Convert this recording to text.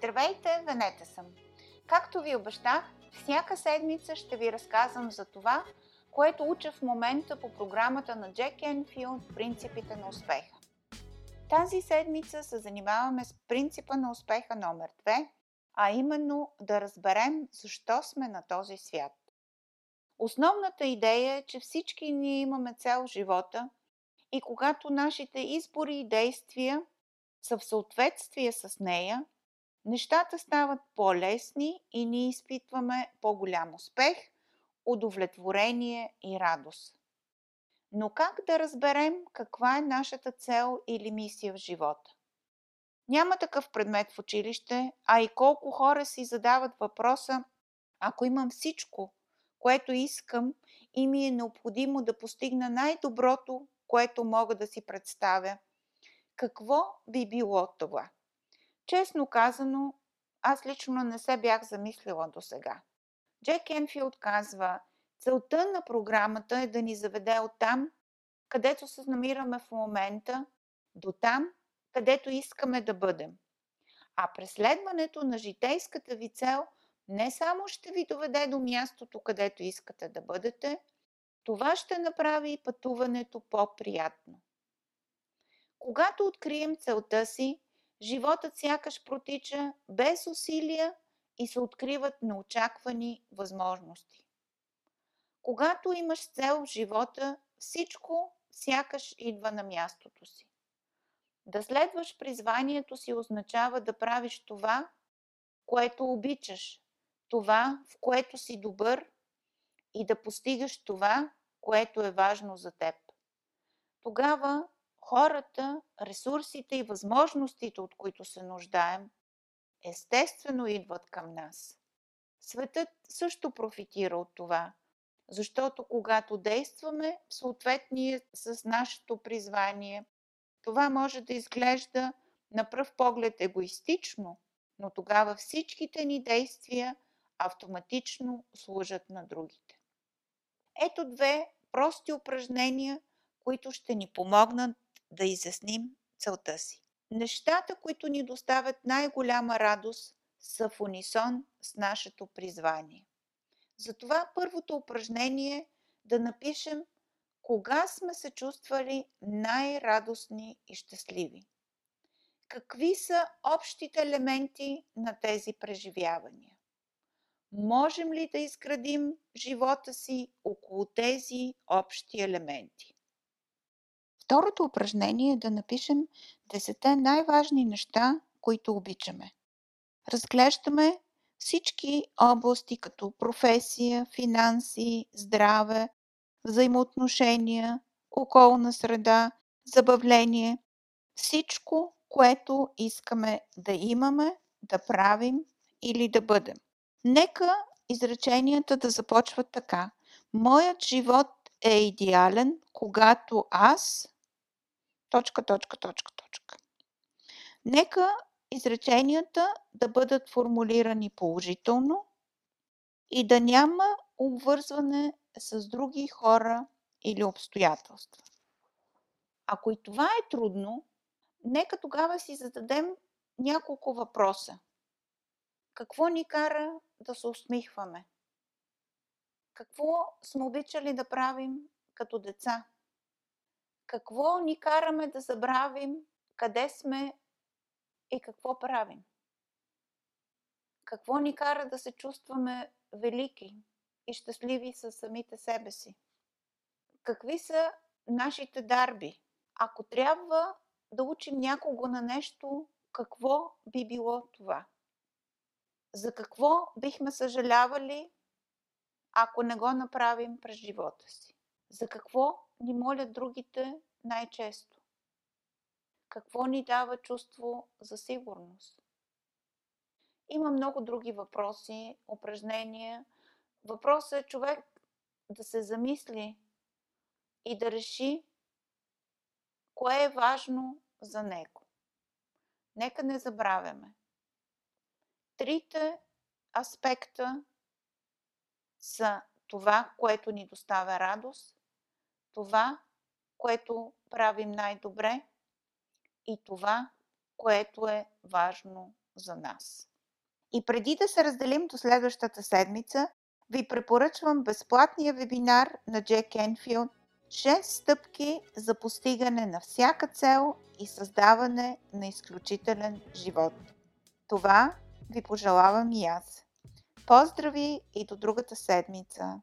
Здравейте, Венета съм! Както ви обещах, всяка седмица ще ви разказвам за това, което уча в момента по програмата на Джек Енфилд «Принципите на успеха». Тази седмица се занимаваме с принципа на успеха номер 2, а именно да разберем защо сме на този свят. Основната идея е, че всички ние имаме цел в живота и когато нашите избори и действия са в съответствие с нея, нещата стават по-лесни и ние изпитваме по-голям успех, удовлетворение и радост. Но как да разберем каква е нашата цел или мисия в живота? Няма такъв предмет в училище, а и колко хора си задават въпроса, ако имам всичко, което искам и ми е необходимо да постигна най-доброто, което мога да си представя, какво би било това? Честно казано, аз лично не се бях замислила до сега. Джек Енфилд казва, целта на програмата е да ни заведе от там, където се намираме в момента, до там, където искаме да бъдем. А преследването на житейската ви цел не само ще ви доведе до мястото, където искате да бъдете, това ще направи пътуването по-приятно. Когато открием целта си, животът сякаш протича без усилия и се откриват неочаквани възможности. Когато имаш цел в живота, всичко сякаш идва на мястото си. Да следваш призванието си означава да правиш това, което обичаш, това, в което си добър и да постигаш това, което е важно за теб. Тогава хората, ресурсите и възможностите, от които се нуждаем, естествено идват към нас. Светът също профитира от това, защото когато действаме в съответние с нашето призвание, това може да изглежда на пръв поглед егоистично, но тогава всичките ни действия автоматично служат на другите. Ето две прости упражнения, които ще ни помогнат да изясним целта си. Нещата, които ни доставят най-голяма радост, са в унисон с нашето призвание. Затова първото упражнение е да напишем кога сме се чувствали най-радостни и щастливи. Какви са общите елементи на тези преживявания? Можем ли да изградим живота си около тези общи елементи? Второто упражнение е да напишем 10 най-важни неща, които обичаме. Разглеждаме всички области като професия, финанси, здраве, взаимоотношения, околна среда, забавление, всичко, което искаме да имаме, да правим или да бъдем. Нека изреченията да започват така. Моят живот е идеален, когато аз точка, точка, точка, точка. Нека изреченията да бъдат формулирани положително и да няма обвързване с други хора или обстоятелства. Ако и това е трудно, нека тогава си зададем няколко въпроса. Какво ни кара да се усмихваме? Какво сме обичали да правим като деца? Какво ни караме да забравим къде сме и какво правим? Какво ни кара да се чувстваме велики и щастливи със самите себе си? Какви са нашите дарби? Ако трябва да учим някого на нещо, какво би било това? За какво бихме съжалявали, ако не го направим през живота си? За какво ни молят другите най-често? Какво ни дава чувство за сигурност? Има много други въпроси, упражнения. Въпросът е човек да се замисли и да реши кое е важно за него. Нека не забравяме. Трите аспекта са това, което ни доставя радост, това, което правим най-добре и това, което е важно за нас. И преди да се разделим до следващата седмица, ви препоръчвам безплатния вебинар на Джек Енфилд 6 стъпки за постигане на всяка цел и създаване на изключителен живот. Това ви пожелавам и аз. Поздрави и до другата седмица!